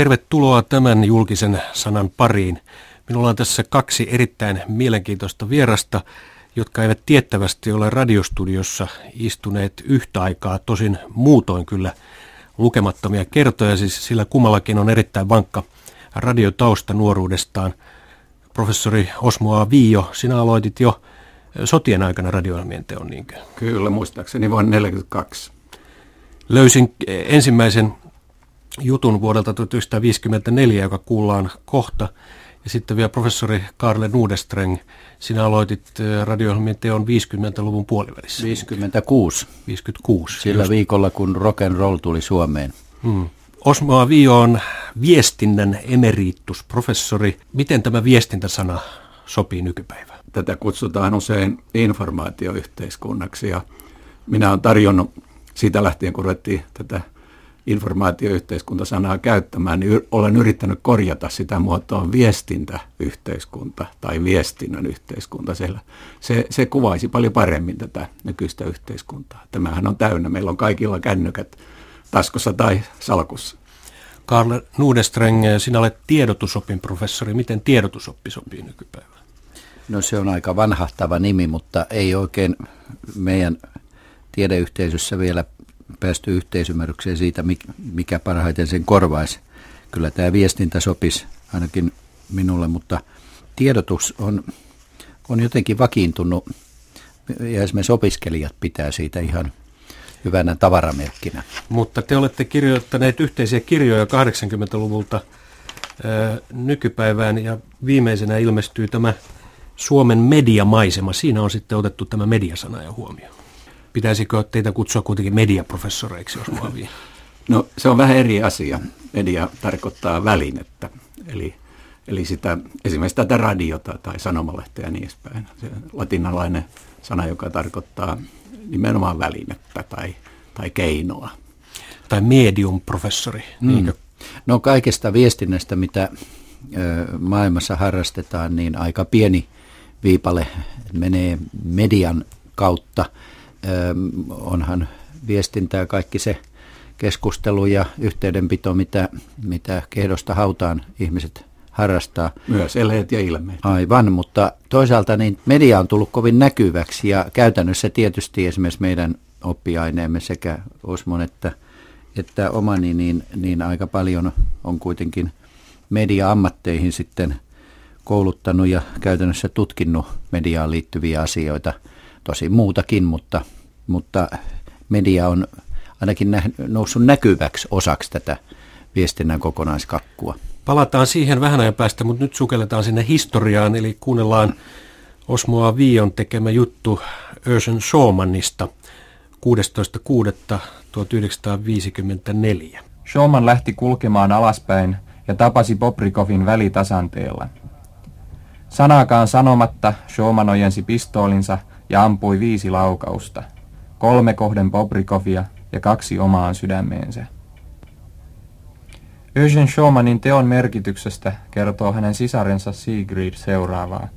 Tervetuloa tämän julkisen sanan pariin. Minulla on tässä kaksi erittäin mielenkiintoista vierasta, jotka eivät tiettävästi ole radiostudiossa istuneet yhtä aikaa, tosin muutoin kyllä lukemattomia kertoja, siis sillä kummallakin on erittäin vankka radiotausta nuoruudestaan. Professori Osmoa Viio, sinä aloitit jo sotien aikana radioilmien teon, niinkö? Kyllä, muistaakseni vuonna 1942. Löysin ensimmäisen jutun vuodelta 1954, joka kuullaan kohta. Ja sitten vielä professori Karle Nudestreng, sinä aloitit radio teon 50-luvun puolivälissä. 56. 56. Sillä just. viikolla, kun rock and roll tuli Suomeen. Hmm. Osmo Avio on viestinnän emeritusprofessori. Miten tämä viestintäsana sopii nykypäivään? Tätä kutsutaan usein informaatioyhteiskunnaksi ja minä olen tarjonnut siitä lähtien, kun ruvettiin tätä informaatioyhteiskunta-sanaa käyttämään, niin olen yrittänyt korjata sitä muotoa viestintäyhteiskunta tai viestinnän yhteiskunta. Siellä. Se, se kuvaisi paljon paremmin tätä nykyistä yhteiskuntaa. Tämähän on täynnä. Meillä on kaikilla kännykät taskussa tai salkussa. Karl Nudestreng, sinä olet tiedotusopin professori. Miten tiedotusoppi sopii nykypäivään? No se on aika vanhahtava nimi, mutta ei oikein meidän tiedeyhteisössä vielä päästy yhteisymmärrykseen siitä, mikä parhaiten sen korvaisi. Kyllä tämä viestintä sopisi ainakin minulle, mutta tiedotus on, on jotenkin vakiintunut ja esimerkiksi opiskelijat pitää siitä ihan hyvänä tavaramerkkinä. Mutta te olette kirjoittaneet yhteisiä kirjoja 80-luvulta nykypäivään ja viimeisenä ilmestyy tämä Suomen mediamaisema. Siinä on sitten otettu tämä mediasana ja huomioon. Pitäisikö teitä kutsua kuitenkin mediaprofessoreiksi, jos muovii? No se on vähän eri asia. Media tarkoittaa välinettä, eli, eli sitä, esimerkiksi tätä radiota tai sanomalehteä ja niin edespäin. Se latinalainen sana, joka tarkoittaa nimenomaan välinettä tai, tai keinoa. Tai medium-professori, mm. No kaikesta viestinnästä, mitä ö, maailmassa harrastetaan, niin aika pieni viipale menee median kautta – onhan viestintää kaikki se keskustelu ja yhteydenpito, mitä, mitä kehdosta hautaan ihmiset harrastaa. Myös eleet ja ilmeet. Aivan, mutta toisaalta niin media on tullut kovin näkyväksi ja käytännössä tietysti esimerkiksi meidän oppiaineemme sekä Osmon että, että omani, niin, niin aika paljon on kuitenkin media-ammatteihin sitten kouluttanut ja käytännössä tutkinnut mediaan liittyviä asioita – tosi muutakin, mutta, mutta media on ainakin nä, noussut näkyväksi osaksi tätä viestinnän kokonaiskakkua. Palataan siihen vähän ajan päästä, mutta nyt sukelletaan sinne historiaan, eli kuunnellaan Osmoa Vion tekemä juttu Ösen Shawmanista 16.6.1954. Showman lähti kulkemaan alaspäin ja tapasi Bobrikovin välitasanteella. Sanaakaan sanomatta Showman ojensi pistoolinsa ja ampui viisi laukausta, kolme kohden Bobrikovia ja kaksi omaan sydämeensä. Eugene Schaumanin teon merkityksestä kertoo hänen sisarensa Sigrid seuraavaa.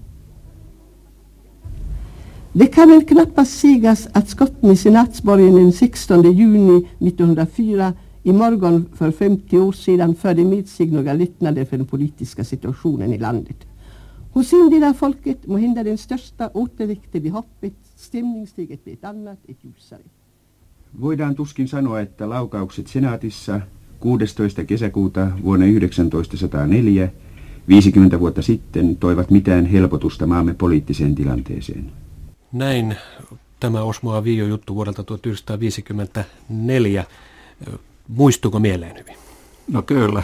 Det kan väl knappast sägas att skotten i senatsborgen den 16 juni 1904 i morgon för 50 år sedan förde med sig några lättnader för den politiska situationen i landet. Hos indierna folket må hända den största återväckte vi hoppet, stämningssteget blir ett annat, ett ljusare. Voidaan tuskin sanoa, että laukaukset senaatissa 16. kesäkuuta vuonna 1904, 50 vuotta sitten, toivat mitään helpotusta maamme poliittiseen tilanteeseen. Näin tämä Osmoa Viio juttu vuodelta 1954. Muistuuko mieleen hyvin? No kyllä.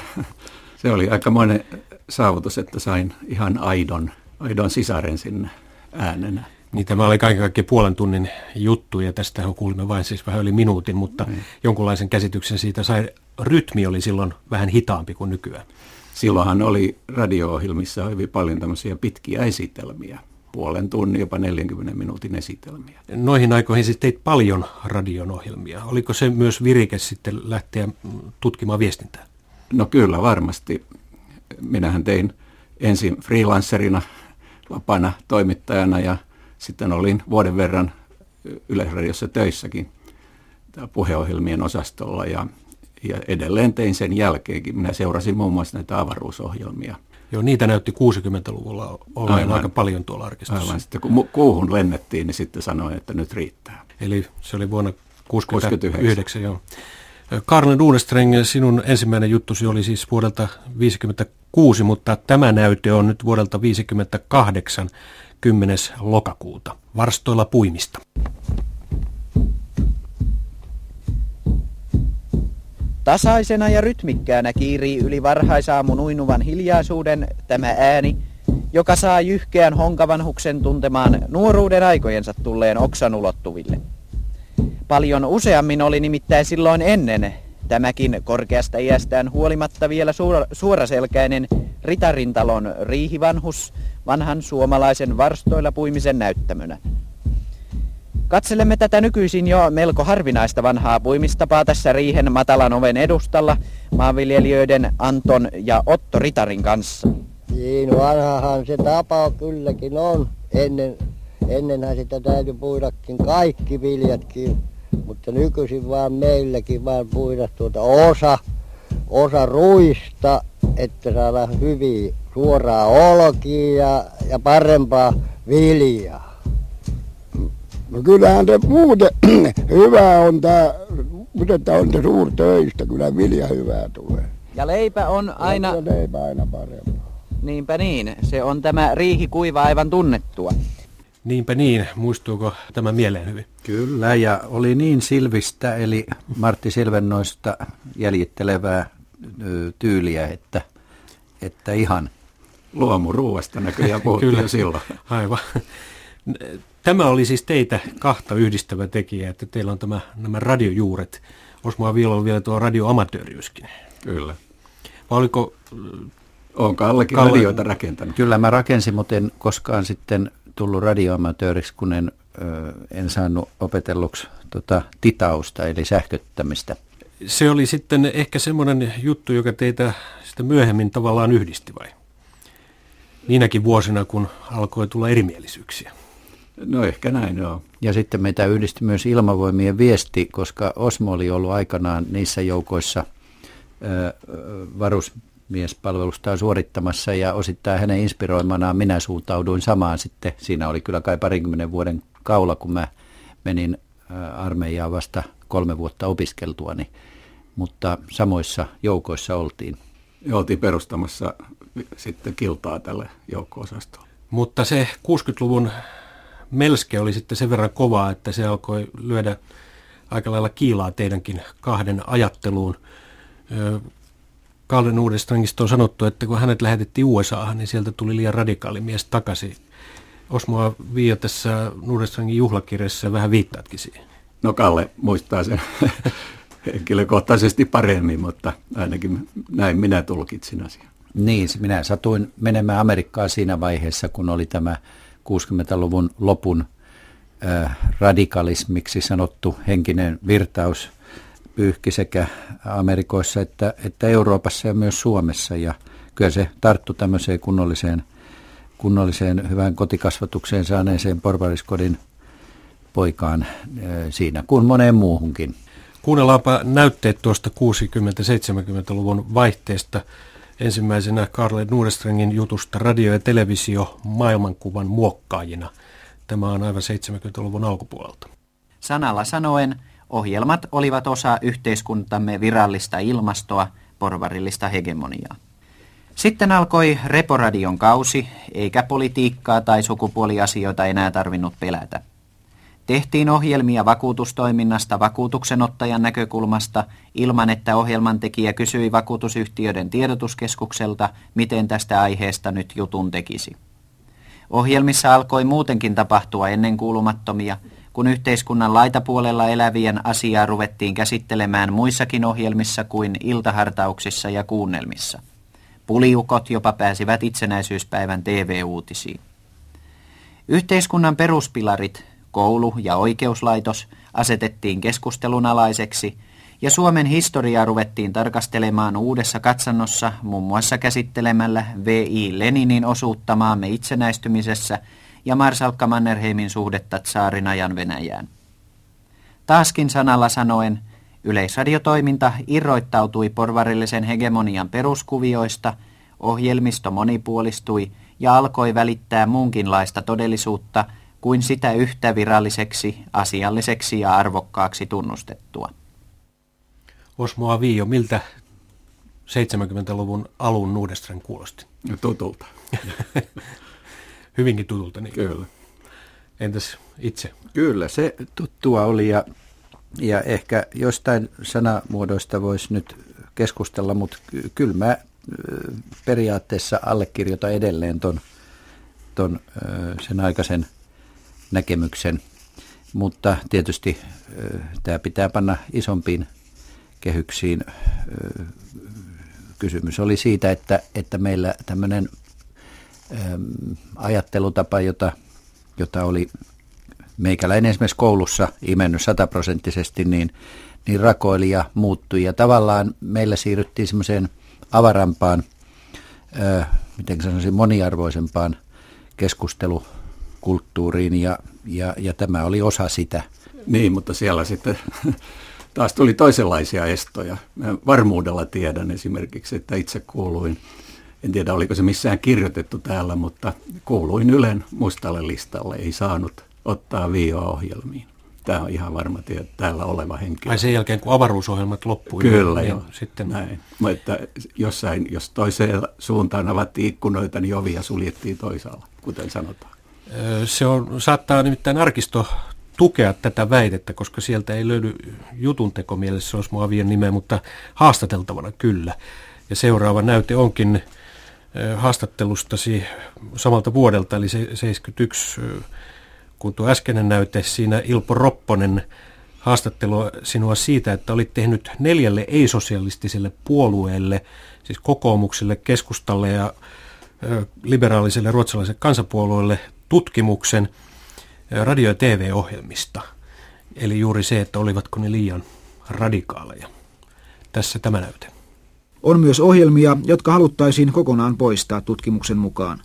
Se oli aika monen saavutus, että sain ihan aidon, aidon sisaren sinne äänenä. Niin tämä oli kaiken kaikkiaan puolen tunnin juttu ja tästä kuulimme vain siis vähän yli minuutin, mutta niin. jonkunlaisen käsityksen siitä sai. Rytmi oli silloin vähän hitaampi kuin nykyään. Silloinhan oli radio-ohjelmissa hyvin paljon tämmöisiä pitkiä esitelmiä, puolen tunnin, jopa 40 minuutin esitelmiä. Noihin aikoihin siis teit paljon radion ohjelmia. Oliko se myös virike sitten lähteä tutkimaan viestintää? No kyllä varmasti minähän tein ensin freelancerina, vapaana toimittajana ja sitten olin vuoden verran Yleisradiossa töissäkin puheohjelmien osastolla ja, ja edelleen tein sen jälkeenkin. Minä seurasin muun muassa näitä avaruusohjelmia. Joo, niitä näytti 60-luvulla olleen aika paljon tuolla arkistossa. Aivan, sitten kun kuuhun lennettiin, niin sitten sanoin, että nyt riittää. Eli se oli vuonna 1969, joo. Karle Dunestreng, sinun ensimmäinen juttusi oli siis vuodelta 1956, mutta tämä näyte on nyt vuodelta 1958, 10. lokakuuta. Varstoilla puimista. Tasaisena ja rytmikkäänä kiirii yli varhaisaamun uinuvan hiljaisuuden tämä ääni, joka saa jyhkeän honkavanhuksen tuntemaan nuoruuden aikojensa tulleen oksan ulottuville. Paljon useammin oli nimittäin silloin ennen tämäkin korkeasta iästään huolimatta vielä suora, suoraselkäinen ritarintalon riihivanhus vanhan suomalaisen varstoilla puimisen näyttämönä. Katselemme tätä nykyisin jo melko harvinaista vanhaa puimistapaa tässä riihen matalan oven edustalla maanviljelijöiden Anton ja Otto Ritarin kanssa. Niin vanhahan se tapa kylläkin on. Ennen, ennenhän sitä täytyy puidakin kaikki viljatkin, mutta nykyisin vaan meilläkin vaan puida tuota osa, osa ruista, että saadaan hyviä suoraa olkia ja, ja parempaa viljaa. No kyllähän te muuten hyvä on tämä, mutta on te suurtöistä, kyllä vilja hyvää tulee. Ja leipä on aina... Ja leipä aina parempaa. Niinpä niin, se on tämä riihikuiva aivan tunnettua. Niinpä niin, muistuuko tämä mieleen hyvin? Kyllä, ja oli niin Silvistä, eli Martti Silvennoista jäljittelevää tyyliä, että, että ihan... Luomuruuasta näköjään puhuttiin Kyllä. silloin. Aivan. Tämä oli siis teitä kahta yhdistävä tekijä, että teillä on tämä, nämä radiojuuret. Osmo vielä on vielä tuo radioamatööriyskin. Kyllä. Vai oliko... On Kallekin Kalle... radioita rakentanut. Kyllä mä rakensin, mutta en koskaan sitten tullut radioamatööriksi, kun en, ö, en saanut opetelluksi tota, titausta, eli sähköttämistä. Se oli sitten ehkä semmoinen juttu, joka teitä sitten myöhemmin tavallaan yhdisti vai? Niinäkin vuosina, kun alkoi tulla erimielisyyksiä. No ehkä näin, joo. Ja sitten meitä yhdisti myös ilmavoimien viesti, koska Osmo oli ollut aikanaan niissä joukoissa varusmiespalvelustaan suorittamassa ja osittain hänen inspiroimanaan minä suuntauduin samaan sitten. Siinä oli kyllä kai parinkymmenen vuoden kaula, kun mä menin armeijaan vasta kolme vuotta opiskeltuani, mutta samoissa joukoissa oltiin. Ja oltiin perustamassa sitten kiltaa tälle joukko-osastolle. Mutta se 60-luvun melske oli sitten sen verran kovaa, että se alkoi lyödä aika lailla kiilaa teidänkin kahden ajatteluun. Kallen Uudestrangista on sanottu, että kun hänet lähetettiin USAhan, niin sieltä tuli liian radikaali mies takaisin. Osmoa Viia tässä Nuudestrangin juhlakirjassa vähän viittaatkin siihen. No Kalle muistaa sen henkilökohtaisesti paremmin, mutta ainakin näin minä tulkitsin asian. Niin, minä satuin menemään Amerikkaan siinä vaiheessa, kun oli tämä 60-luvun lopun äh, radikalismiksi sanottu henkinen virtaus pyyhki sekä Amerikoissa että, että Euroopassa ja myös Suomessa. Ja kyllä se tarttu tämmöiseen kunnolliseen, kunnolliseen hyvään kotikasvatukseen saaneeseen porvariskodin poikaan äh, siinä kuin moneen muuhunkin. Kuunnellaanpa näytteet tuosta 60-70-luvun vaihteesta. Ensimmäisenä Karle Nurestrengin jutusta radio ja televisio maailmankuvan muokkaajina. Tämä on aivan 70-luvun alkupuolelta. Sanalla sanoen, ohjelmat olivat osa yhteiskuntamme virallista ilmastoa, porvarillista hegemoniaa. Sitten alkoi Reporadion kausi, eikä politiikkaa tai sukupuoliasioita enää tarvinnut pelätä. Tehtiin ohjelmia vakuutustoiminnasta vakuutuksenottajan näkökulmasta ilman, että ohjelman tekijä kysyi vakuutusyhtiöiden tiedotuskeskukselta, miten tästä aiheesta nyt jutun tekisi. Ohjelmissa alkoi muutenkin tapahtua ennenkuulumattomia, kun yhteiskunnan laitapuolella elävien asiaa ruvettiin käsittelemään muissakin ohjelmissa kuin iltahartauksissa ja kuunnelmissa. Puliukot jopa pääsivät itsenäisyyspäivän TV-uutisiin. Yhteiskunnan peruspilarit, koulu ja oikeuslaitos asetettiin keskustelun alaiseksi ja Suomen historiaa ruvettiin tarkastelemaan uudessa katsannossa muun muassa käsittelemällä V.I. Leninin osuutta maamme itsenäistymisessä ja Marsalkka Mannerheimin suhdetta tsaarin ajan Venäjään. Taaskin sanalla sanoen, Yleisradiotoiminta irroittautui porvarillisen hegemonian peruskuvioista, ohjelmisto monipuolistui ja alkoi välittää muunkinlaista todellisuutta kuin sitä yhtä viralliseksi, asialliseksi ja arvokkaaksi tunnustettua. Osmo Avio, miltä 70-luvun alun Nordström kuulosti? No, tutulta. Hyvinkin tutulta, niin. Kyllä. Entäs itse? Kyllä, se tuttua oli ja, ja ehkä jostain sanamuodoista voisi nyt keskustella, mutta kyllä mä periaatteessa allekirjoitan edelleen ton, ton sen aikaisen näkemyksen, mutta tietysti tämä pitää panna isompiin kehyksiin. Kysymys oli siitä, että, että meillä tämmöinen ajattelutapa, jota, jota oli meikäläinen esimerkiksi koulussa imennyt sataprosenttisesti, niin, niin rakoili ja muuttui. Ja tavallaan meillä siirryttiin semmoiseen avarampaan, ö, miten sanoisin, moniarvoisempaan keskustelukulttuuriin ja, ja, ja tämä oli osa sitä. Niin, mutta siellä sitten taas tuli toisenlaisia estoja. Mä varmuudella tiedän esimerkiksi, että itse kuuluin, en tiedä oliko se missään kirjoitettu täällä, mutta kuuluin Ylen mustalle listalle, ei saanut ottaa viioa-ohjelmiin. Tämä on ihan varma tie, täällä oleva henkilö. Ai sen jälkeen, kun avaruusohjelmat loppui. Kyllä, niin, joo. Sitten... Näin. Mutta jossain, jos toiseen suuntaan avattiin ikkunoita, niin ovia suljettiin toisaalla, kuten sanotaan. Se on, saattaa nimittäin arkisto tukea tätä väitettä, koska sieltä ei löydy jutun teko mielessä Osmoavien nimeä, mutta haastateltavana kyllä. Ja seuraava näyte onkin haastattelustasi samalta vuodelta, eli 71 kun tuo äskeinen näyte siinä Ilpo Ropponen haastattelu sinua siitä, että olit tehnyt neljälle ei-sosialistiselle puolueelle, siis kokoomukselle, keskustalle ja liberaaliselle ruotsalaiselle kansapuolueelle tutkimuksen radio- ja TV-ohjelmista. Eli juuri se, että olivatko ne liian radikaaleja. Tässä tämä näyte. On myös ohjelmia, jotka haluttaisiin kokonaan poistaa tutkimuksen mukaan.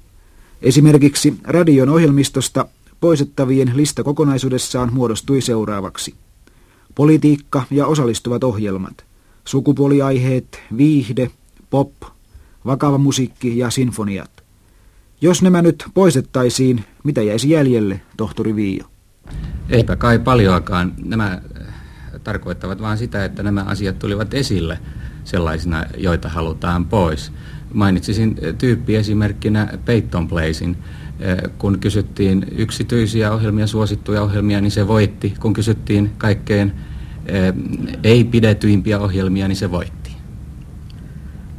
Esimerkiksi radion ohjelmistosta Poistettavien lista kokonaisuudessaan muodostui seuraavaksi. Politiikka ja osallistuvat ohjelmat, sukupuoliaiheet, viihde, pop, vakava musiikki ja sinfoniat. Jos nämä nyt poistettaisiin, mitä jäisi jäljelle, tohtori Viio? Eipä kai paljoakaan. Nämä tarkoittavat vain sitä, että nämä asiat tulivat esille sellaisina, joita halutaan pois. Mainitsisin tyyppiesimerkkinä Peyton Placein, kun kysyttiin yksityisiä ohjelmia, suosittuja ohjelmia, niin se voitti. Kun kysyttiin kaikkein eh, ei-pidetyimpiä ohjelmia, niin se voitti.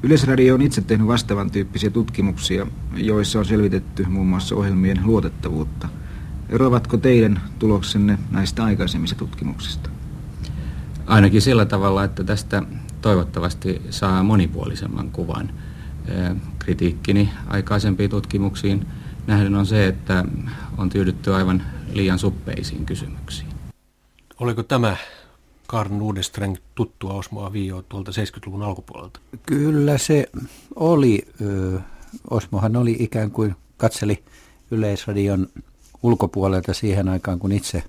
Yleisradio on itse tehnyt vastaavan tyyppisiä tutkimuksia, joissa on selvitetty muun muassa ohjelmien luotettavuutta. Eroavatko teidän tuloksenne näistä aikaisemmista tutkimuksista? Ainakin sillä tavalla, että tästä toivottavasti saa monipuolisemman kuvan. Eh, kritiikkini aikaisempiin tutkimuksiin nähden on se, että on tyydytty aivan liian suppeisiin kysymyksiin. Oliko tämä Karl Nudestreng tuttua Osmoa Viio tuolta 70-luvun alkupuolelta? Kyllä se oli. Osmohan oli ikään kuin katseli Yleisradion ulkopuolelta siihen aikaan, kun itse,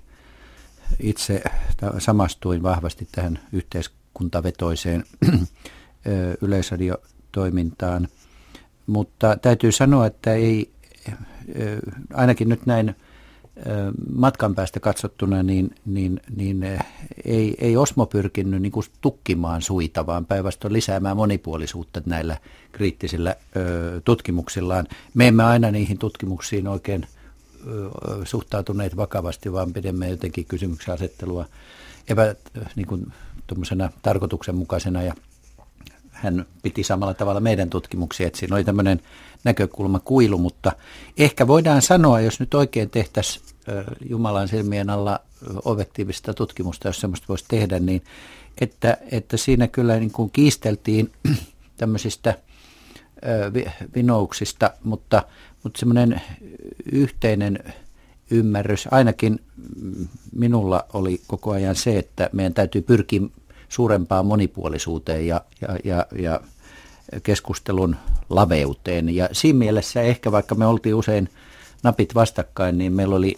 itse samastuin vahvasti tähän yhteiskuntavetoiseen yleisradiotoimintaan. Mutta täytyy sanoa, että ei, ainakin nyt näin matkan päästä katsottuna, niin, niin, niin ei, ei Osmo pyrkinyt niin kuin tukkimaan suita, vaan päinvastoin lisäämään monipuolisuutta näillä kriittisillä tutkimuksillaan. Me emme aina niihin tutkimuksiin oikein suhtautuneet vakavasti, vaan pidemme jotenkin kysymyksen asettelua epä, niin kuin, tarkoituksenmukaisena ja hän piti samalla tavalla meidän tutkimuksia, että siinä oli tämmöinen näkökulma kuilu, mutta ehkä voidaan sanoa, jos nyt oikein tehtäisiin Jumalan silmien alla objektiivista tutkimusta, jos semmoista voisi tehdä, niin että, että siinä kyllä niin kuin kiisteltiin tämmöisistä vinouksista, mutta, mutta semmoinen yhteinen ymmärrys, ainakin minulla oli koko ajan se, että meidän täytyy pyrkiä suurempaan monipuolisuuteen ja, ja, ja, ja keskustelun laveuteen. Ja siinä mielessä ehkä, vaikka me oltiin usein napit vastakkain, niin meillä oli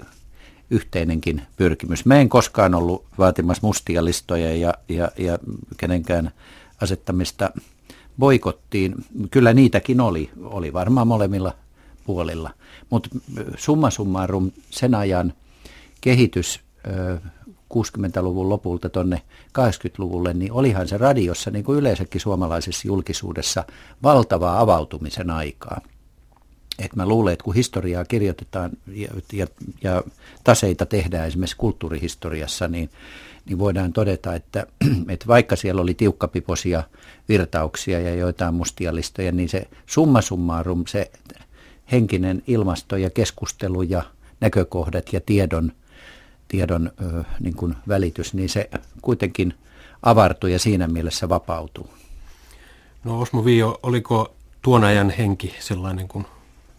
yhteinenkin pyrkimys. Mä en koskaan ollut vaatimassa mustia listoja ja, ja, ja kenenkään asettamista boikottiin. Kyllä niitäkin oli, oli varmaan molemmilla puolilla. Mutta summa summarum sen ajan kehitys 60-luvun lopulta tuonne 80-luvulle, niin olihan se radiossa niin kuin yleensäkin suomalaisessa julkisuudessa valtavaa avautumisen aikaa. Et mä luulen, että kun historiaa kirjoitetaan ja, ja, ja taseita tehdään esimerkiksi kulttuurihistoriassa, niin, niin voidaan todeta, että, että vaikka siellä oli tiukkapiposia virtauksia ja joitain mustia listoja, niin se summa summarum, se henkinen ilmasto ja keskustelu ja näkökohdat ja tiedon, tiedon ö, niin kuin välitys, niin se kuitenkin avartuu ja siinä mielessä vapautuu. No Osmo Viio, oliko tuon ajan henki sellainen kuin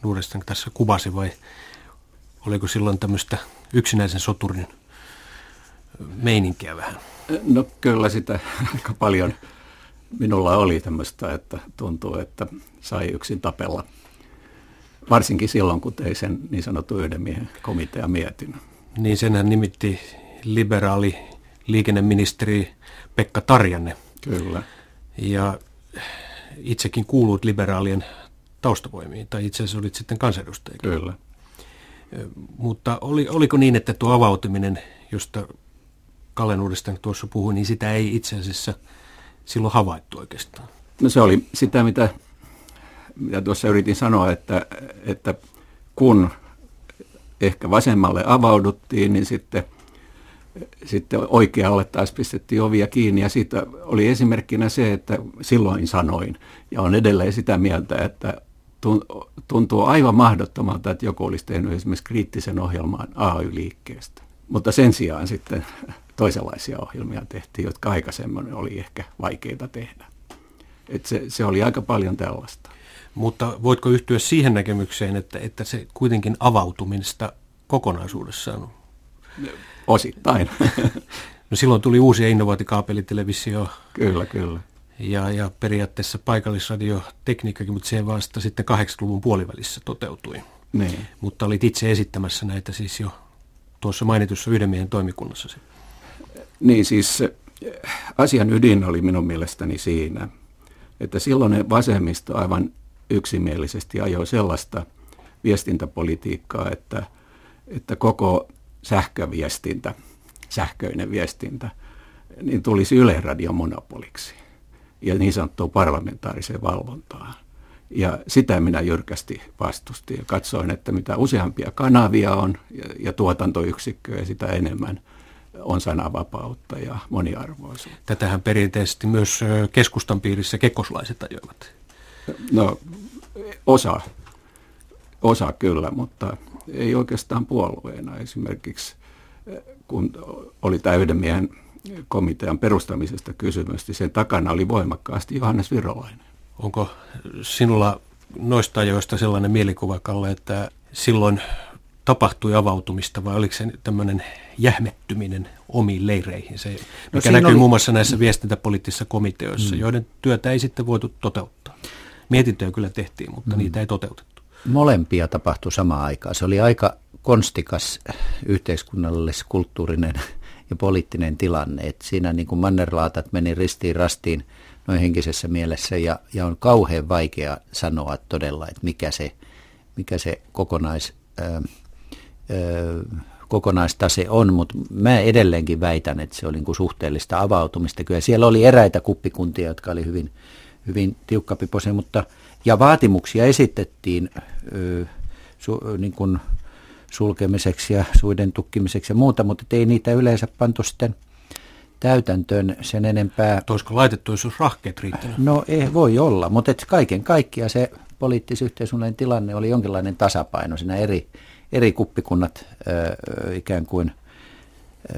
Nuudestaan tässä kuvasi vai oliko silloin tämmöistä yksinäisen soturin meininkiä vähän? No kyllä sitä aika paljon minulla oli tämmöistä, että tuntuu, että sai yksin tapella. Varsinkin silloin, kun tein sen niin sanotun yhden miehen komitea mietin. Niin senhän nimitti liberaali liikenneministeri Pekka Tarjanne. Kyllä. Ja itsekin kuuluit liberaalien taustavoimiin, tai itse asiassa olit sitten kansanedustaja. Kyllä. Mutta oli, oliko niin, että tuo avautuminen, josta Kallen uudestaan tuossa puhui, niin sitä ei itse asiassa silloin havaittu oikeastaan? No se oli sitä, mitä, mitä tuossa yritin sanoa, että, että kun ehkä vasemmalle avauduttiin, niin sitten, sitten oikealle taas pistettiin ovia kiinni. Ja siitä oli esimerkkinä se, että silloin sanoin, ja on edelleen sitä mieltä, että tuntuu aivan mahdottomalta, että joku olisi tehnyt esimerkiksi kriittisen ohjelman AY-liikkeestä. Mutta sen sijaan sitten toisenlaisia ohjelmia tehtiin, jotka aikaisemmin oli ehkä vaikeita tehdä. Et se, se oli aika paljon tällaista. Mutta voitko yhtyä siihen näkemykseen, että, että se kuitenkin avautumista kokonaisuudessaan on? Osittain. No silloin tuli uusi innovaatikaapelitelevisio. Kyllä, kyllä ja, ja periaatteessa paikallisradiotekniikkakin, mutta se vasta sitten 80-luvun puolivälissä toteutui. Niin. Mutta olit itse esittämässä näitä siis jo tuossa mainitussa yhden miehen toimikunnassa. Niin siis asian ydin oli minun mielestäni siinä, että silloin vasemmisto aivan yksimielisesti ajoi sellaista viestintäpolitiikkaa, että, että koko sähköviestintä, sähköinen viestintä, niin tulisi Yle-radion monopoliksi ja niin sanottuun parlamentaariseen valvontaan. Ja sitä minä jyrkästi vastustin ja katsoin, että mitä useampia kanavia on ja, ja tuotantoyksikköjä, sitä enemmän on sananvapautta ja moniarvoisuutta. Tätähän perinteisesti myös keskustan piirissä kekoslaiset ajoivat. No osa, osa kyllä, mutta ei oikeastaan puolueena. Esimerkiksi kun oli tämä yhden miehen komitean perustamisesta kysymys, niin sen takana oli voimakkaasti Johannes Virolainen. Onko sinulla noista ajoista sellainen mielikuva, Kalle, että silloin tapahtui avautumista vai oliko se tämmöinen jähmettyminen omiin leireihin? Se, mikä no näkyy oli... muun muassa näissä viestintäpoliittisissa komiteoissa, mm. joiden työtä ei sitten voitu toteuttaa. Mietintöjä kyllä tehtiin, mutta mm. niitä ei toteutettu. Molempia tapahtui samaan aikaan. Se oli aika konstikas yhteiskunnallis kulttuurinen ja poliittinen tilanne. Et siinä niin kuin mannerlaatat meni ristiin rastiin noin henkisessä mielessä ja, ja on kauhean vaikea sanoa todella, että mikä se, mikä se kokonais, ää, ää, kokonaistase on, mutta mä edelleenkin väitän, että se oli niin kuin suhteellista avautumista. Kyllä siellä oli eräitä kuppikuntia, jotka oli hyvin, hyvin tiukkapipoisia, mutta ja vaatimuksia esitettiin su, niin kuin sulkemiseksi ja suiden tukkimiseksi ja muuta, mutta ei niitä yleensä pantu sitten täytäntöön sen enempää. Olisiko laitettu, jos rahkeet riittänyt? No ei voi olla, mutta et kaiken kaikkiaan se poliittis-yhteiskunnallinen tilanne oli jonkinlainen tasapaino. Siinä eri, eri kuppikunnat ö, ikään kuin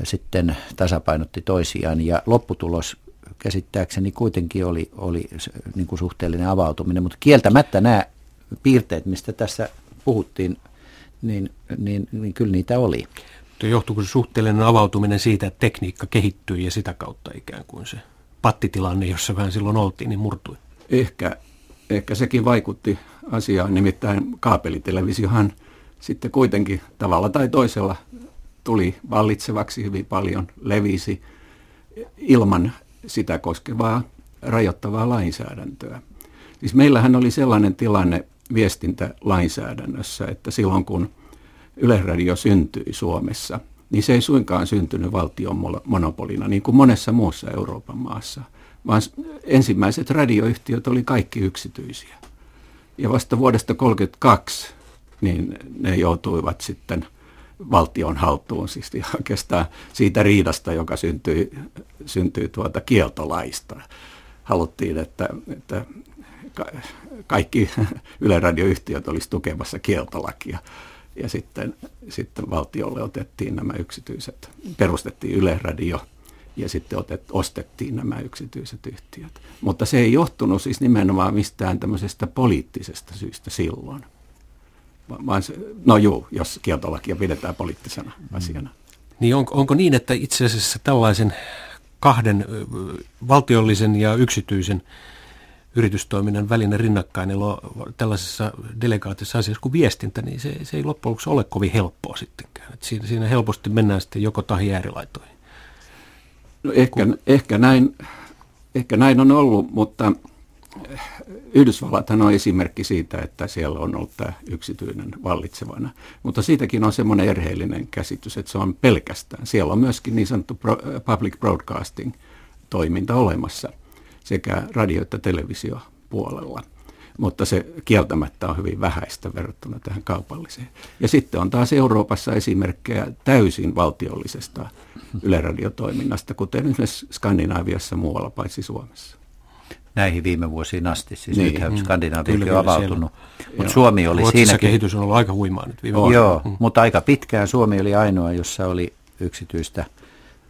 sitten tasapainotti toisiaan ja lopputulos käsittääkseni kuitenkin oli, oli niin kuin suhteellinen avautuminen, mutta kieltämättä nämä piirteet, mistä tässä puhuttiin niin, niin, niin kyllä niitä oli. Johtuuko se suhteellinen avautuminen siitä, että tekniikka kehittyi ja sitä kautta ikään kuin se pattitilanne, jossa vähän silloin oltiin, niin murtui? Ehkä, ehkä sekin vaikutti asiaan, nimittäin kaapelitelevisiohan sitten kuitenkin tavalla tai toisella tuli vallitsevaksi hyvin paljon, levisi ilman sitä koskevaa rajoittavaa lainsäädäntöä. Siis meillähän oli sellainen tilanne viestintälainsäädännössä, että silloin kun Yleisradio syntyi Suomessa, niin se ei suinkaan syntynyt valtion monopolina, niin kuin monessa muussa Euroopan maassa, vaan ensimmäiset radioyhtiöt oli kaikki yksityisiä. Ja vasta vuodesta 1932 niin ne joutuivat sitten valtion haltuun, siis oikeastaan siitä riidasta, joka syntyi, syntyi tuota kieltolaista. Haluttiin, että, että kaikki yleradioyhtiöt olisi tukemassa kieltolakia. Ja sitten, sitten valtiolle otettiin nämä yksityiset, perustettiin Yleradio ja sitten otet, ostettiin nämä yksityiset yhtiöt. Mutta se ei johtunut siis nimenomaan mistään tämmöisestä poliittisesta syystä silloin. Vaan se, no juu, jos kieltolakia pidetään poliittisena mm. asiana. Niin on, onko niin, että itse asiassa tällaisen kahden valtiollisen ja yksityisen yritystoiminnan välinen rinnakkainelo tällaisessa delegaatissa asiassa kuin viestintä, niin se, se ei loppujen lopuksi ole kovin helppoa sittenkään. Et siinä, siinä helposti mennään sitten joko tahi äärilaitoihin. No ehkä, kun... ehkä, näin, ehkä näin on ollut, mutta Yhdysvallathan on esimerkki siitä, että siellä on ollut tämä yksityinen vallitsevana. Mutta siitäkin on semmoinen erheellinen käsitys, että se on pelkästään. Siellä on myöskin niin sanottu public broadcasting toiminta olemassa sekä radio- että televisiopuolella. Mutta se kieltämättä on hyvin vähäistä verrattuna tähän kaupalliseen. Ja sitten on taas Euroopassa esimerkkejä täysin valtiollisesta yleradiotoiminnasta, kuten esimerkiksi Skandinaaviassa muualla paitsi Suomessa näihin viime vuosiin asti. Siis niin. nythän mm. On avautunut. Mutta Suomi oli siinä. kehitys on ollut aika huimaa nyt viime vuosina. Joo, mm. mutta aika pitkään Suomi oli ainoa, jossa oli yksityistä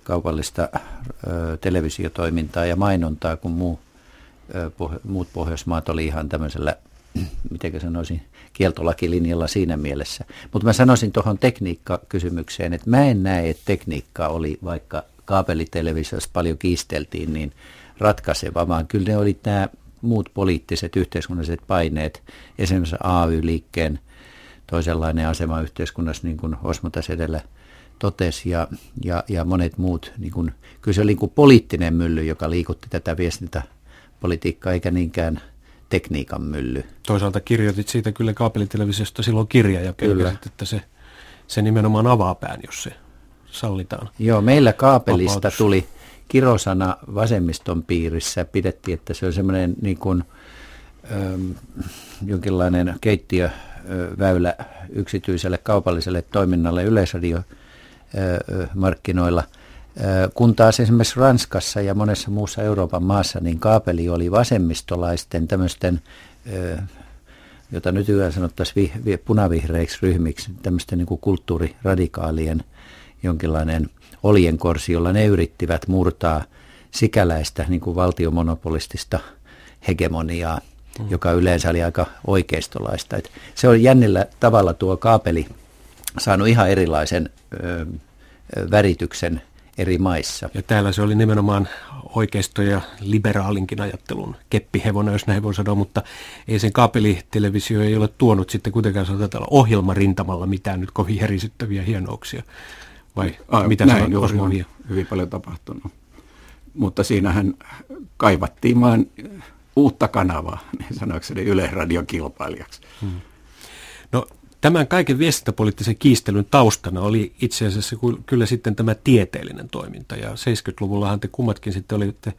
kaupallista ö, televisiotoimintaa ja mainontaa, kun muu, ö, poh- muut Pohjoismaat oli ihan tämmöisellä, miten sanoisin, kieltolakilinjalla siinä mielessä. Mutta mä sanoisin tuohon tekniikkakysymykseen, että mä en näe, että tekniikka oli, vaikka kaapelitelevisiossa paljon kiisteltiin, niin – ratkaiseva, vaan kyllä ne oli nämä muut poliittiset yhteiskunnalliset paineet, esimerkiksi AY-liikkeen toisenlainen asema yhteiskunnassa, niin kuin Osmo tässä edellä totesi, ja, ja, ja monet muut. Niin kuin, kyllä se oli niin kuin poliittinen mylly, joka liikutti tätä viestintäpolitiikkaa, eikä niinkään tekniikan mylly. Toisaalta kirjoitit siitä kyllä kaapelitelevisiosta silloin kirja, ja pelkäsit, että se, se nimenomaan avaa pään, jos se sallitaan. Joo, meillä kaapelista Vapautus. tuli kirosana vasemmiston piirissä pidettiin, että se on semmoinen niin kuin, ö, jonkinlainen keittiöväylä yksityiselle kaupalliselle toiminnalle yleisradiomarkkinoilla. Kun taas esimerkiksi Ranskassa ja monessa muussa Euroopan maassa, niin kaapeli oli vasemmistolaisten tämmöisten, jota nykyään sanottaisiin punavihreiksi ryhmiksi, tämmöisten niin kulttuuriradikaalien jonkinlainen – oljenkorsi, jolla ne yrittivät murtaa sikäläistä niin kuin valtiomonopolistista hegemoniaa, mm. joka yleensä oli aika oikeistolaista. Et se on jännillä tavalla tuo kaapeli saanut ihan erilaisen ö, värityksen eri maissa. Ja täällä se oli nimenomaan oikeisto- ja liberaalinkin ajattelun keppihevonen, jos näin voi sanoa, mutta ei sen kaapelitelevisio ei ole tuonut sitten kuitenkaan sanotaan ohjelmarintamalla mitään nyt kovin järisyttäviä hienouksia. Vai A, mitä näin juuri on hyvin paljon tapahtunut. Mutta siinähän kaivattiin vain uutta kanavaa, niin sanoakseni Yleisradion kilpailijaksi. Hmm. No tämän kaiken viestintäpoliittisen kiistelyn taustana oli itse asiassa kyllä sitten tämä tieteellinen toiminta. Ja 70-luvullahan te kummatkin sitten olitte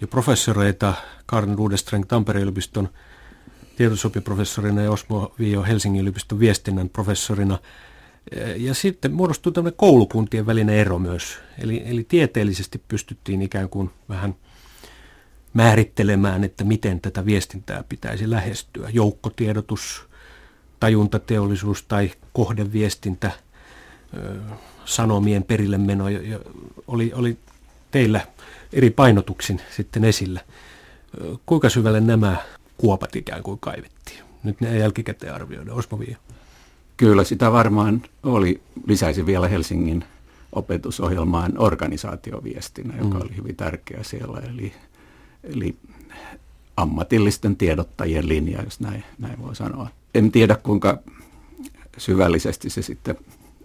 jo professoreita, Karin Rudestreng Tampereen yliopiston tietosopiprofessorina ja Osmo Vio Helsingin yliopiston viestinnän professorina – ja sitten muodostui tämmöinen koulukuntien välinen ero myös. Eli, eli tieteellisesti pystyttiin ikään kuin vähän määrittelemään, että miten tätä viestintää pitäisi lähestyä. Joukkotiedotus, tajuntateollisuus tai kohdeviestintä, sanomien perille meno oli, oli teillä eri painotuksin sitten esillä. Kuinka syvälle nämä kuopat ikään kuin kaivettiin? Nyt ne jälkikäteen arvioida. Osmo Viio. Kyllä sitä varmaan oli. Lisäisin vielä Helsingin opetusohjelmaan organisaatioviestinä, joka mm. oli hyvin tärkeä siellä. Eli, eli ammatillisten tiedottajien linja, jos näin, näin voi sanoa. En tiedä, kuinka syvällisesti se sitten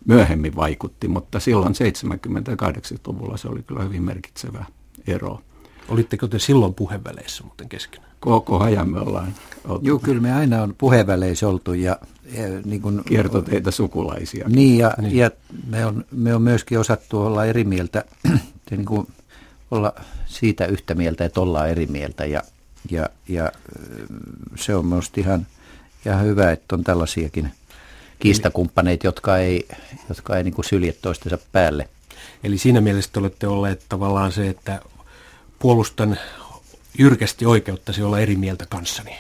myöhemmin vaikutti, mutta silloin 70-80-luvulla se oli kyllä hyvin merkitsevä ero. Olitteko te silloin puheväleissä muuten kesken? Koko ajan me ollaan oltu. Joo, kyllä me aina on puheväleissä oltu ja, ja niin kuin, kiertoteitä sukulaisia. Niin, ja, niin. ja me, on, me on myöskin osattu olla eri mieltä, niin kuin olla siitä yhtä mieltä, että ollaan eri mieltä ja, ja, ja se on minusta ihan, ihan hyvä, että on tällaisiakin kiistakumppaneita, jotka ei, jotka ei niin kuin sylje toistensa päälle. Eli siinä mielessä te olette olleet tavallaan se, että puolustan jyrkästi oikeuttasi olla eri mieltä kanssani.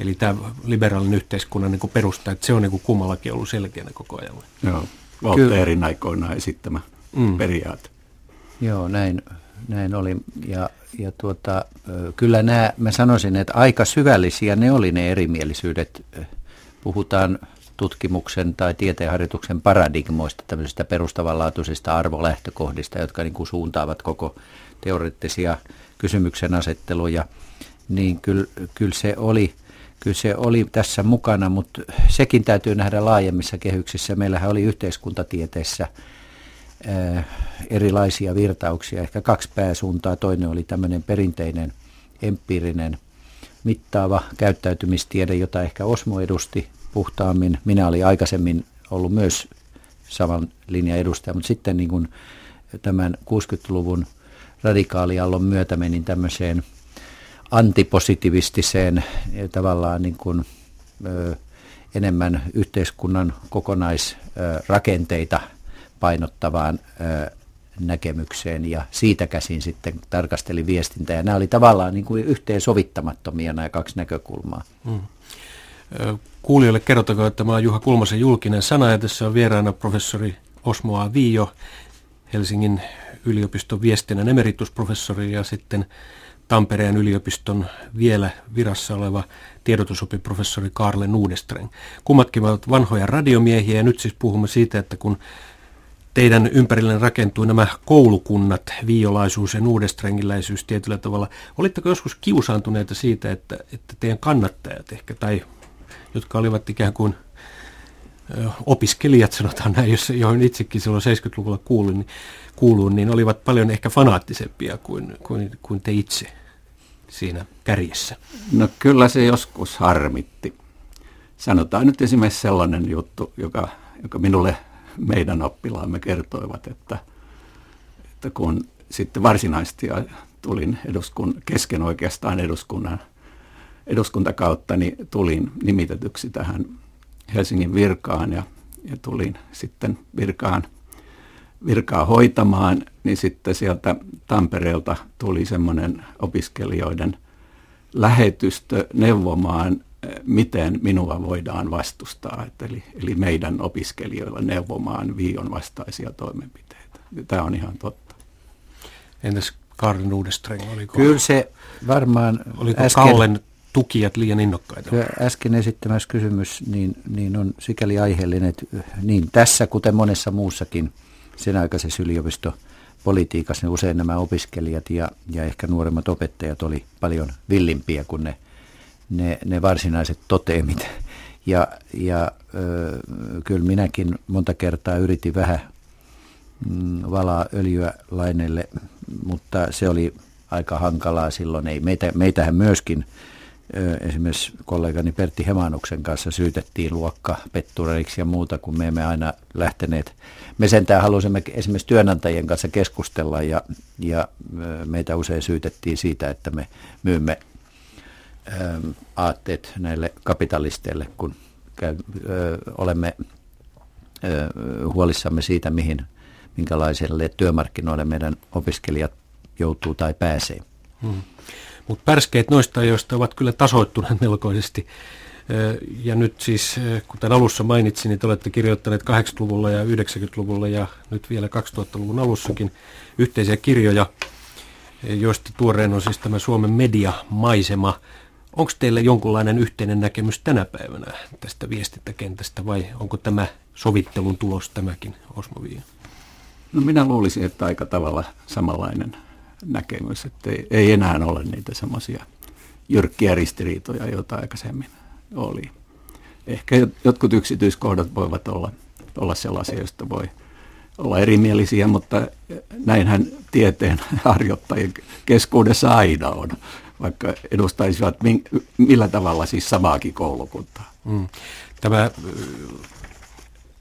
Eli tämä liberaalin yhteiskunnan niin perusta, että se on niin kummallakin ollut selkeänä koko ajan. Joo, Voltairin aikoinaan esittämä mm. periaate. Joo, näin, näin oli. Ja, ja tuota, kyllä nämä, mä sanoisin, että aika syvällisiä ne oli ne erimielisyydet. Puhutaan tutkimuksen tai tieteenharjoituksen paradigmoista, tämmöisistä perustavanlaatuisista arvolähtökohdista, jotka niin kuin suuntaavat koko teoreettisia kysymyksen asetteluja, niin kyllä, kyllä, se oli, kyllä se oli tässä mukana, mutta sekin täytyy nähdä laajemmissa kehyksissä. Meillähän oli yhteiskuntatieteessä ää, erilaisia virtauksia, ehkä kaksi pääsuuntaa. Toinen oli tämmöinen perinteinen empiirinen mittaava käyttäytymistiede, jota ehkä Osmo edusti puhtaammin. Minä olin aikaisemmin ollut myös saman linjan edustaja, mutta sitten niin kuin tämän 60-luvun radikaaliallon myötä menin tämmöiseen antipositivistiseen tavallaan niin kuin, ö, enemmän yhteiskunnan kokonaisrakenteita painottavaan ö, näkemykseen ja siitä käsin sitten tarkastelin viestintää. Ja nämä oli tavallaan niin kuin yhteen sovittamattomia nämä kaksi näkökulmaa. Mm. Kuulijoille kerrotakoon, että mä olen Juha Kulmasen julkinen sana ja tässä on vieraana professori Osmoa Viio, Helsingin yliopiston viestinnän emeritusprofessori ja sitten Tampereen yliopiston vielä virassa oleva tiedotusopiprofessori Karle Nuudestreng. Kummatkin ovat vanhoja radiomiehiä ja nyt siis puhumme siitä, että kun teidän ympärille rakentui nämä koulukunnat, viiolaisuus ja nuudestrengiläisyys tietyllä tavalla. Olitteko joskus kiusaantuneita siitä, että, että teidän kannattajat ehkä, tai jotka olivat ikään kuin opiskelijat, sanotaan näin, joihin itsekin silloin 70-luvulla kuulin, niin, kuuluun, niin olivat paljon ehkä fanaattisempia kuin, kuin, kuin te itse siinä kärjessä? No kyllä se joskus harmitti. Sanotaan nyt esimerkiksi sellainen juttu, joka, joka minulle meidän oppilaamme kertoivat, että, että kun sitten varsinaisesti tulin eduskun, kesken oikeastaan eduskunnan eduskuntakautta, niin tulin nimitetyksi tähän Helsingin virkaan ja, ja tulin sitten virkaan, virkaa hoitamaan, niin sitten sieltä Tampereelta tuli semmoinen opiskelijoiden lähetystö neuvomaan, eh, miten minua voidaan vastustaa, eli, eli meidän opiskelijoilla neuvomaan viion vastaisia toimenpiteitä. Tämä on ihan totta. Entäs Karin Uudestreng, oliko? Kyllä se varmaan Oliko äsken, Kallen tukijat liian innokkaita? Äsken esittämässä kysymys niin, niin on sikäli aiheellinen, että niin tässä kuten monessa muussakin sen aikaisessa yliopistopolitiikassa niin usein nämä opiskelijat ja, ja ehkä nuoremmat opettajat oli paljon villimpiä kuin ne, ne, ne varsinaiset toteemit. Ja, ja ö, kyllä minäkin monta kertaa yritin vähän mm, valaa öljyä laineelle, mutta se oli aika hankalaa silloin. Ei, meitä, meitähän myöskin esimerkiksi kollegani Pertti Hemanuksen kanssa syytettiin luokka pettureiksi ja muuta, kun me emme aina lähteneet. Me sentään halusimme esimerkiksi työnantajien kanssa keskustella ja, ja meitä usein syytettiin siitä, että me myymme aatteet näille kapitalisteille, kun käy, ö, olemme ö, huolissamme siitä, mihin, minkälaiselle työmarkkinoille meidän opiskelijat joutuu tai pääsee. Hmm. Mutta pärskeet noista ajoista ovat kyllä tasoittuneet melkoisesti. Ja nyt siis, kuten alussa mainitsin, niin te olette kirjoittaneet 80-luvulla ja 90-luvulla ja nyt vielä 2000-luvun alussakin yhteisiä kirjoja, joista tuoreen on siis tämä Suomen mediamaisema. Onko teillä jonkunlainen yhteinen näkemys tänä päivänä tästä viestintäkentästä vai onko tämä sovittelun tulos tämäkin Osmo No minä luulisin, että aika tavalla samanlainen näkemys, että ei, ei enää ole niitä semmoisia jyrkkiä ristiriitoja, joita aikaisemmin oli. Ehkä jotkut yksityiskohdat voivat olla olla sellaisia, joista voi olla erimielisiä, mutta näinhän tieteen harjoittajien keskuudessa aina on, vaikka edustaisivat millä tavalla siis samaakin koulukuntaa. Mm. Tämä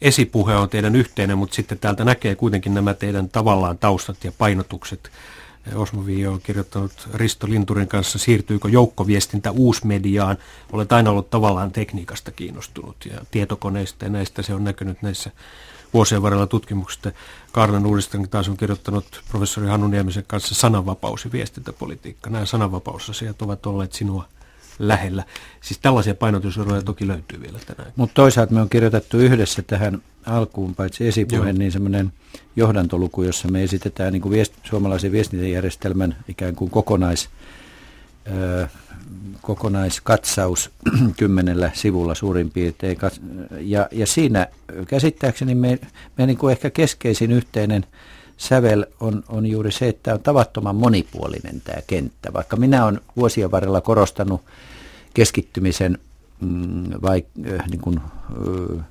esipuhe on teidän yhteinen, mutta sitten täältä näkee kuitenkin nämä teidän tavallaan taustat ja painotukset. Osmo Viio on kirjoittanut Risto Linturin kanssa Siirtyykö joukkoviestintä uusmediaan. Olet aina ollut tavallaan tekniikasta kiinnostunut ja tietokoneista ja näistä se on näkynyt näissä vuosien varrella tutkimuksista. Karnan uudistan taas on kirjoittanut professori Hannu Niemisen kanssa sananvapaus ja viestintäpolitiikka. Nämä sananvapausasiat ovat olleet sinua lähellä. Siis tällaisia painotuseroja toki löytyy vielä tänään. Mutta toisaalta me on kirjoitettu yhdessä tähän alkuun, paitsi esipuheen, niin semmoinen johdantoluku, jossa me esitetään niin kuin viest, suomalaisen viestintäjärjestelmän ikään kuin kokonais, ö, kokonaiskatsaus kymmenellä sivulla suurin piirtein. Ja, ja siinä käsittääkseni me, me niin kuin ehkä keskeisin yhteinen sävel on, on juuri se, että on tavattoman monipuolinen tämä kenttä. Vaikka minä olen vuosien varrella korostanut keskittymisen mm, vai, äh, niin kuin, äh,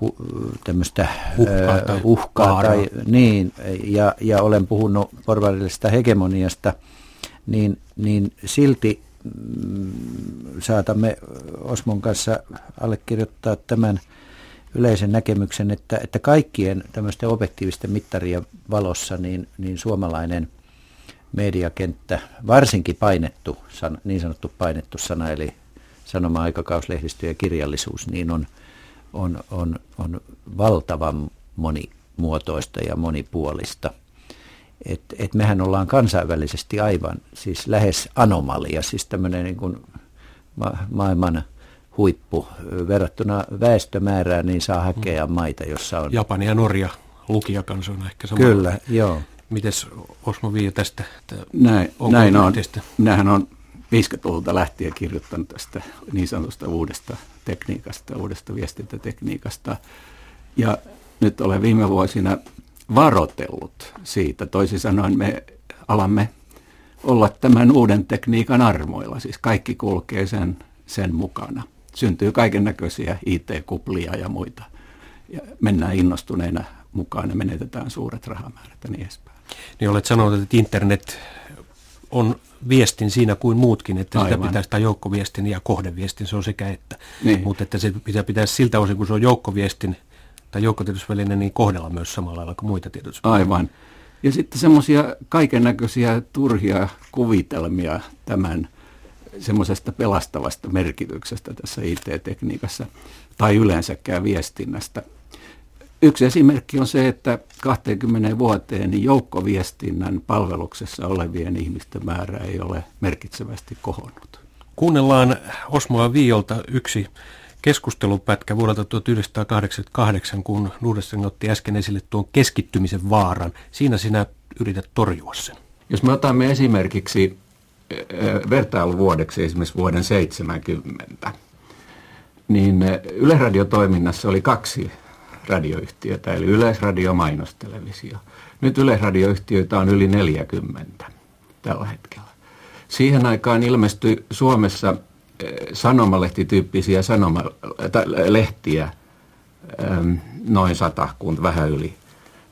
hu, tämmöistä uhkaa, tai, uhkaa tai niin, ja, ja olen puhunut porvarillisesta hegemoniasta, niin, niin silti mm, saatamme Osmon kanssa allekirjoittaa tämän yleisen näkemyksen, että, että kaikkien tämmöisten objektiivisten mittarien valossa niin, niin suomalainen mediakenttä, varsinkin painettu, niin sanottu painettu sana, eli sanoma-aikakauslehdistö ja kirjallisuus, niin on, on, on, on valtavan monimuotoista ja monipuolista. Et, et mehän ollaan kansainvälisesti aivan siis lähes anomalia, siis tämmöinen niin kuin ma- maailman huippu. Verrattuna väestömäärään niin saa hakea mm. maita, jossa on... Japani ja Norja lukijakansona ehkä sama. Kyllä, joo. Mites Osmo Viio tästä? Näin, näin on. Nämähän on 50-luvulta lähtien kirjoittanut tästä niin sanotusta uudesta tekniikasta, uudesta viestintätekniikasta. Ja nyt olen viime vuosina varotellut siitä. Toisin sanoen me alamme olla tämän uuden tekniikan armoilla. Siis kaikki kulkee sen, sen mukana. Syntyy kaiken näköisiä IT-kuplia ja muita. Ja mennään innostuneina mukaan ja menetetään suuret rahamäärät ja niin edespäin. Niin olet sanonut, että internet on viestin siinä kuin muutkin, että Aivan. sitä pitäisi, tai joukkoviestin ja kohdeviestin, se on sekä että. Niin. Mutta että se pitää pitäisi siltä osin, kun se on joukkoviestin tai joukkotiedotusväline, niin kohdella myös samalla lailla kuin muita tiedotusvälineitä. Aivan. Ja sitten semmoisia kaiken näköisiä turhia kuvitelmia tämän semmoisesta pelastavasta merkityksestä tässä IT-tekniikassa tai yleensäkään viestinnästä. Yksi esimerkki on se, että 20 vuoteen niin joukkoviestinnän palveluksessa olevien ihmisten määrä ei ole merkitsevästi kohonnut. Kuunnellaan Osmoa Viiolta yksi keskustelupätkä vuodelta 1988, kun Nordesen otti äsken esille tuon keskittymisen vaaran. Siinä sinä yrität torjua sen. Jos me otamme esimerkiksi vertailuvuodeksi esimerkiksi vuoden 70, niin Yleradiotoiminnassa oli kaksi radioyhtiötä, eli Yleisradio mainostelevisio. Nyt Yleisradioyhtiöitä on yli 40 tällä hetkellä. Siihen aikaan ilmestyi Suomessa eh, sanomalehtityyppisiä sanomalehtiä ehm, noin sata, kun vähän yli.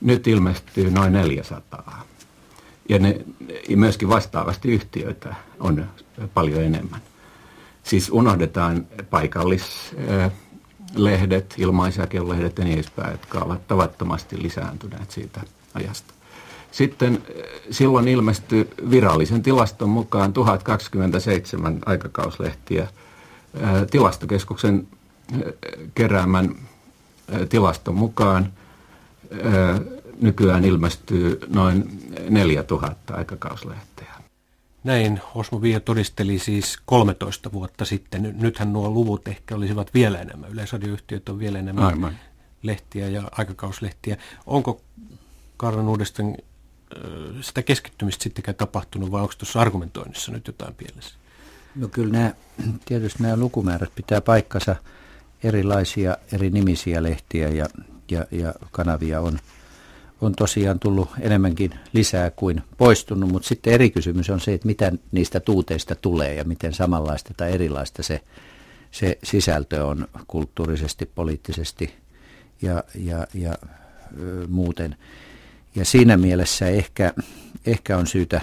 Nyt ilmestyy noin 400. Ja ne, myöskin vastaavasti yhtiöitä on paljon enemmän. Siis unohdetaan paikallis eh, lehdet, ilmaisjakelulehdet ja niin edespäin, jotka ovat tavattomasti lisääntyneet siitä ajasta. Sitten eh, silloin ilmestyi virallisen tilaston mukaan 1027 aikakauslehtiä. Eh, tilastokeskuksen eh, keräämän tilaston mukaan nykyään ilmestyy noin 4000 aikakauslehteä. Näin Osmo Viio todisteli siis 13 vuotta sitten. Nythän nuo luvut ehkä olisivat vielä enemmän. Yleisradioyhtiöt on vielä enemmän Aivan. lehtiä ja aikakauslehtiä. Onko Karlan uudestaan sitä keskittymistä sittenkään tapahtunut vai onko tuossa argumentoinnissa nyt jotain pielessä? No kyllä nämä, tietysti nämä lukumäärät pitää paikkansa. Erilaisia eri nimisiä lehtiä ja, ja, ja kanavia on on tosiaan tullut enemmänkin lisää kuin poistunut, mutta sitten eri kysymys on se, että mitä niistä tuuteista tulee ja miten samanlaista tai erilaista se, se sisältö on kulttuurisesti, poliittisesti ja, ja, ja ö, muuten. Ja siinä mielessä ehkä, ehkä on syytä,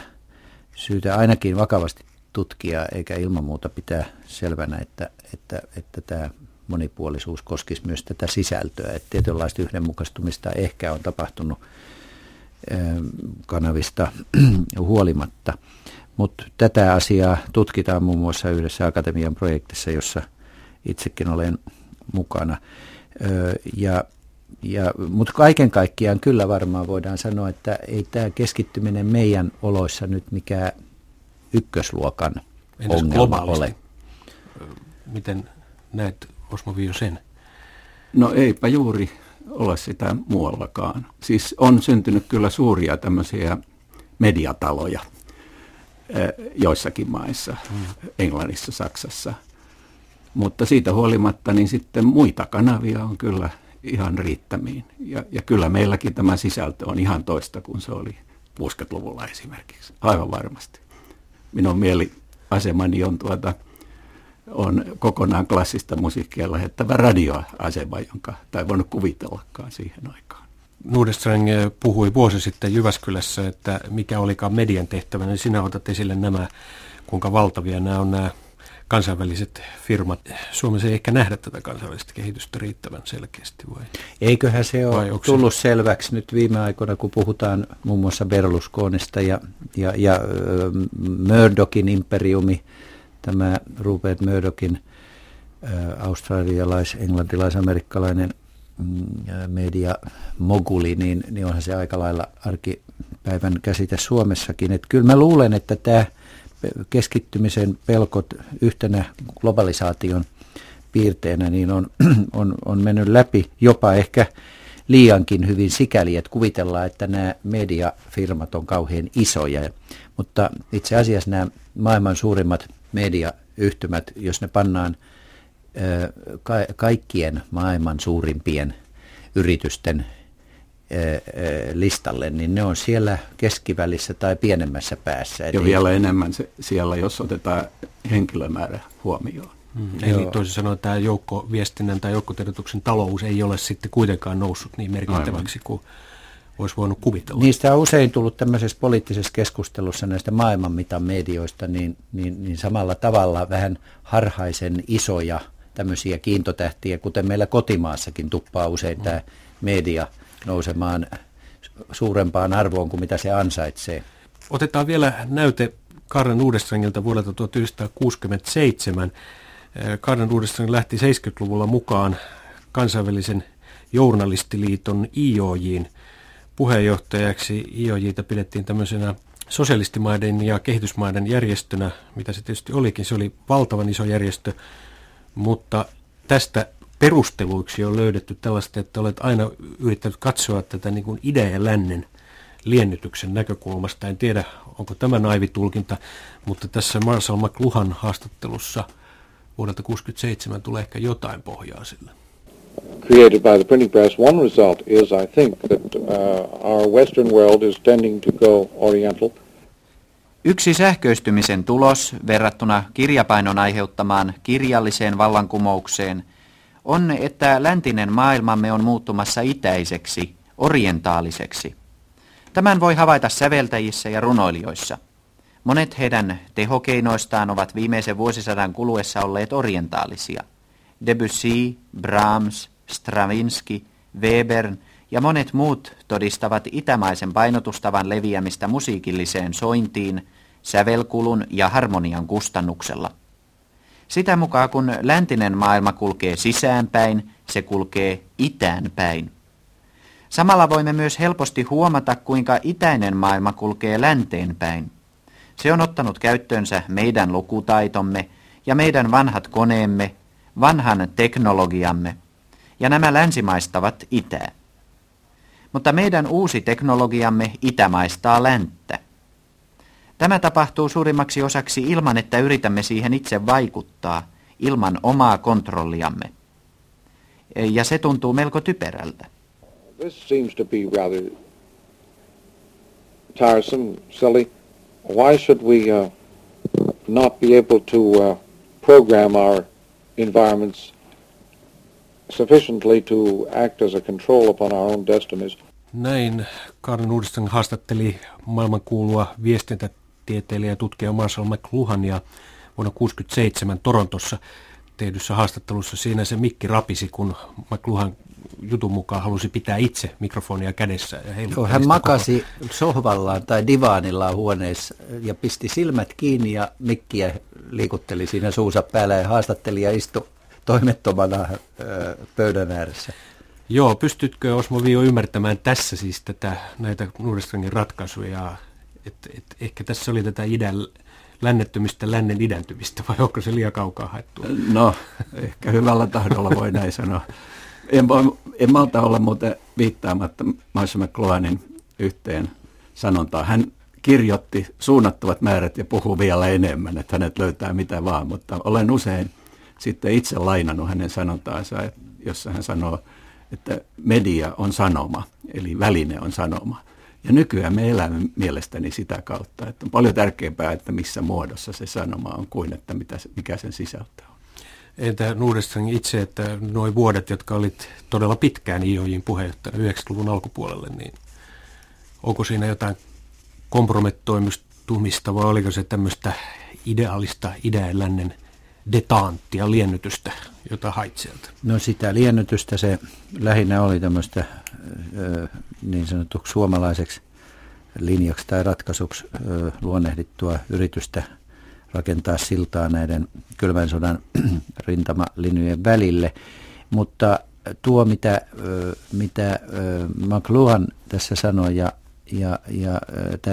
syytä ainakin vakavasti tutkia, eikä ilman muuta pitää selvänä, että, että, että tämä monipuolisuus koskisi myös tätä sisältöä. Että tietynlaista yhdenmukaistumista ehkä on tapahtunut kanavista huolimatta. Mutta tätä asiaa tutkitaan muun muassa yhdessä akatemian projektissa, jossa itsekin olen mukana. Ja, ja, Mutta kaiken kaikkiaan kyllä varmaan voidaan sanoa, että ei tämä keskittyminen meidän oloissa nyt mikään ykkösluokan Entäs ongelma ole. Miten näet Osmo Vio sen? No eipä juuri ole sitä muuallakaan. Siis on syntynyt kyllä suuria tämmöisiä mediataloja joissakin maissa, hmm. Englannissa, Saksassa. Mutta siitä huolimatta niin sitten muita kanavia on kyllä ihan riittämiin. Ja, ja kyllä meilläkin tämä sisältö on ihan toista kuin se oli 60-luvulla esimerkiksi. Aivan varmasti. Minun mieliasemani on tuota on kokonaan klassista musiikkia lähettävä radioasema, jonka tai voinut kuvitellakaan siihen aikaan. Nordström puhui vuosi sitten Jyväskylässä, että mikä olikaan median tehtävä, niin sinä otat esille nämä, kuinka valtavia nämä on nämä kansainväliset firmat. Suomessa ei ehkä nähdä tätä kansainvälistä kehitystä riittävän selkeästi vai? Eiköhän se ole tullut se... selväksi nyt viime aikoina, kun puhutaan muun muassa Berlusconista ja, ja, ja Murdochin imperiumi, tämä Rupert Murdochin australialais, englantilais, amerikkalainen mm, media moguli, niin, niin onhan se aika lailla arkipäivän käsite Suomessakin. Et kyllä mä luulen, että tämä keskittymisen pelkot yhtenä globalisaation piirteenä niin on, on, on mennyt läpi jopa ehkä liiankin hyvin sikäli, että kuvitellaan, että nämä mediafirmat on kauhean isoja. Mutta itse asiassa nämä maailman suurimmat mediayhtymät, jos ne pannaan ka- kaikkien maailman suurimpien yritysten listalle, niin ne on siellä keskivälissä tai pienemmässä päässä. Ja vielä enemmän se, siellä, jos otetaan henkilömäärä huomioon. Mm, eli toisin sanoen tämä joukkoviestinnän tai joukkotiedotuksen talous ei ole sitten kuitenkaan noussut niin merkittäväksi kuin olisi voinut kuvitella. Niistä on usein tullut tämmöisessä poliittisessa keskustelussa näistä maailmanmitan medioista, niin, niin, niin samalla tavalla vähän harhaisen isoja tämmöisiä kiintotähtiä, kuten meillä kotimaassakin tuppaa usein mm. tämä media nousemaan suurempaan arvoon kuin mitä se ansaitsee. Otetaan vielä näyte Karren Uudesträngiltä vuodelta 1967. Karren Uudesträng lähti 70-luvulla mukaan kansainvälisen journalistiliiton IOJin puheenjohtajaksi. IOJita pidettiin tämmöisenä sosialistimaiden ja kehitysmaiden järjestönä, mitä se tietysti olikin. Se oli valtavan iso järjestö, mutta tästä perusteluiksi on löydetty tällaista, että olet aina yrittänyt katsoa tätä niin kuin idän ja lännen liennytyksen näkökulmasta. En tiedä, onko tämä naivitulkinta, mutta tässä Marshall McLuhan haastattelussa vuodelta 1967 tulee ehkä jotain pohjaa sille created by the printing press. One result is, I think, that uh, our Western world is tending to go oriental. Yksi sähköistymisen tulos verrattuna kirjapainon aiheuttamaan kirjalliseen vallankumoukseen on, että läntinen maailmamme on muuttumassa itäiseksi, orientaaliseksi. Tämän voi havaita säveltäjissä ja runoilijoissa. Monet heidän tehokeinoistaan ovat viimeisen vuosisadan kuluessa olleet orientaalisia. Debussy, Brahms, Stravinsky, Webern ja monet muut todistavat itämaisen painotustavan leviämistä musiikilliseen sointiin, sävelkulun ja harmonian kustannuksella. Sitä mukaan kun läntinen maailma kulkee sisäänpäin, se kulkee itäänpäin. Samalla voimme myös helposti huomata, kuinka itäinen maailma kulkee länteenpäin. Se on ottanut käyttöönsä meidän lukutaitomme ja meidän vanhat koneemme, vanhan teknologiamme – ja nämä länsimaistavat itää. Mutta meidän uusi teknologiamme itämaistaa länttä. Tämä tapahtuu suurimmaksi osaksi ilman, että yritämme siihen itse vaikuttaa, ilman omaa kontrolliamme. Ja se tuntuu melko typerältä. This seems to be rather tiresome, silly. Why should we uh, not be able to uh, program our environments sufficiently to act as a control upon our own destinies. Näin Karin Uudistan haastatteli maailmankuulua viestintätieteilijä ja tutkija Marshall McLuhania vuonna 1967 Torontossa tehdyssä haastattelussa. Siinä se mikki rapisi, kun McLuhan jutun mukaan halusi pitää itse mikrofonia kädessä. Ja Joo, hän makasi koko... sohvallaan tai divaanillaan huoneessa ja pisti silmät kiinni ja mikkiä liikutteli siinä suusa päällä ja haastatteli ja istui toimettomana pöydän ääressä. Joo, pystytkö Osmo Vio ymmärtämään tässä siis tätä, näitä Nordströmin ratkaisuja, että et, ehkä tässä oli tätä idän lännettymistä lännen idäntymistä, vai onko se liian kaukaa haettu? No, ehkä hyvällä tahdolla voi näin sanoa. En, voi, en malta olla muuten viittaamatta Marshall McLuhanin yhteen sanontaan. Hän kirjoitti suunnattavat määrät ja puhuu vielä enemmän, että hänet löytää mitä vaan, mutta olen usein sitten itse lainannut hänen sanontaansa, jossa hän sanoo, että media on sanoma, eli väline on sanoma. Ja nykyään me elämme mielestäni sitä kautta, että on paljon tärkeämpää, että missä muodossa se sanoma on, kuin että mitä, mikä sen sisältö on. Entä Nordström itse, että nuo vuodet, jotka olit todella pitkään IOJin puheenjohtajana 90-luvun alkupuolelle, niin onko siinä jotain kompromettoimistumista vai oliko se tämmöistä ideaalista idän lännen detaanttia, liennytystä, jota hait sieltä? No sitä liennytystä se lähinnä oli tämmöistä niin sanotuksi suomalaiseksi linjaksi tai ratkaisuksi luonnehdittua yritystä rakentaa siltaa näiden kylmän sodan rintamalinjojen välille. Mutta tuo, mitä, mitä McLuhan tässä sanoi ja, ja, ja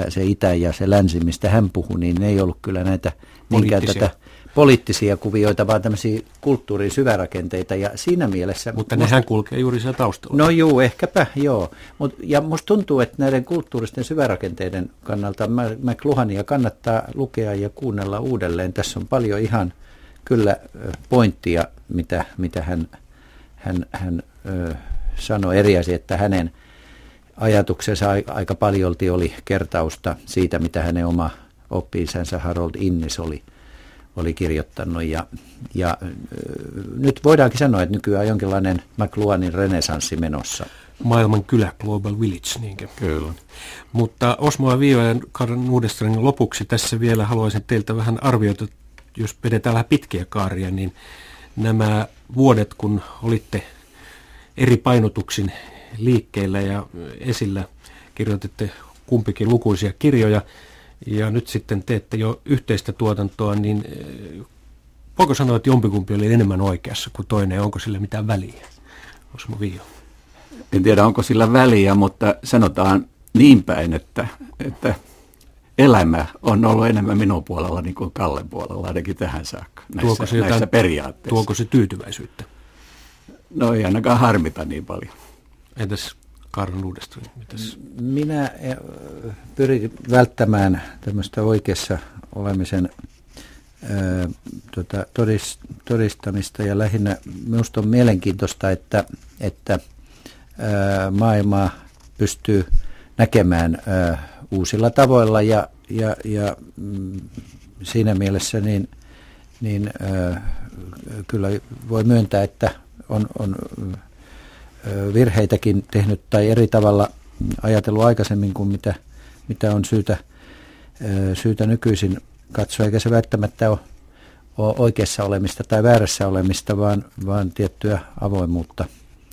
se itä ja se länsi, mistä hän puhui, niin ne ei ollut kyllä näitä niinkään tätä poliittisia kuvioita, vaan tämmöisiä kulttuurin syvärakenteita ja siinä mielessä... Mutta musta, nehän kulkee juuri siellä taustalla. No juu, ehkäpä, joo. Mut, ja musta tuntuu, että näiden kulttuuristen syvärakenteiden kannalta McLuhania kannattaa lukea ja kuunnella uudelleen. Tässä on paljon ihan kyllä pointtia, mitä, mitä hän, hän, hän ö, sanoi eri asia, että hänen ajatuksensa aika paljolti oli kertausta siitä, mitä hänen oma oppi-isänsä Harold Innes oli oli kirjoittanut. Ja, ja nyt voidaankin sanoa, että nykyään on jonkinlainen McLuhanin renesanssi menossa. Maailman kylä, Global Village, niinkö? Kyllä. Mutta Osmo ja Viiva ja Karin Uudestrin lopuksi tässä vielä haluaisin teiltä vähän arvioida, jos vedetään vähän pitkiä kaaria, niin nämä vuodet, kun olitte eri painotuksin liikkeellä ja esillä, kirjoititte kumpikin lukuisia kirjoja, ja nyt sitten teette jo yhteistä tuotantoa, niin eh, voiko sanoa, että jompikumpi oli enemmän oikeassa kuin toinen, onko sillä mitään väliä? Osmo Vio. En tiedä, onko sillä väliä, mutta sanotaan niin päin, että, että elämä on ollut enemmän minun puolella niin kuin Kallen puolella, ainakin tähän saakka, näissä, tuoko se näissä periaatteissa. Tuoko se tyytyväisyyttä? No ei ainakaan harmita niin paljon. Entäs Karl uudestaan? Mitäs? Minä eh, pyrin välttämään tämmöistä oikeassa olemisen ää, eh, tota, todist, todistamista ja lähinnä minusta on mielenkiintoista, että, että ää, eh, maailmaa pystyy näkemään ää, uusilla tavoilla ja, ja, ja mm, siinä mielessä niin, niin ää, kyllä voi myöntää, että on, on virheitäkin tehnyt tai eri tavalla ajatellut aikaisemmin kuin mitä, mitä on syytä, syytä nykyisin katsoa, eikä se välttämättä ole, ole oikeassa olemista tai väärässä olemista, vaan, vaan tiettyä avoimuutta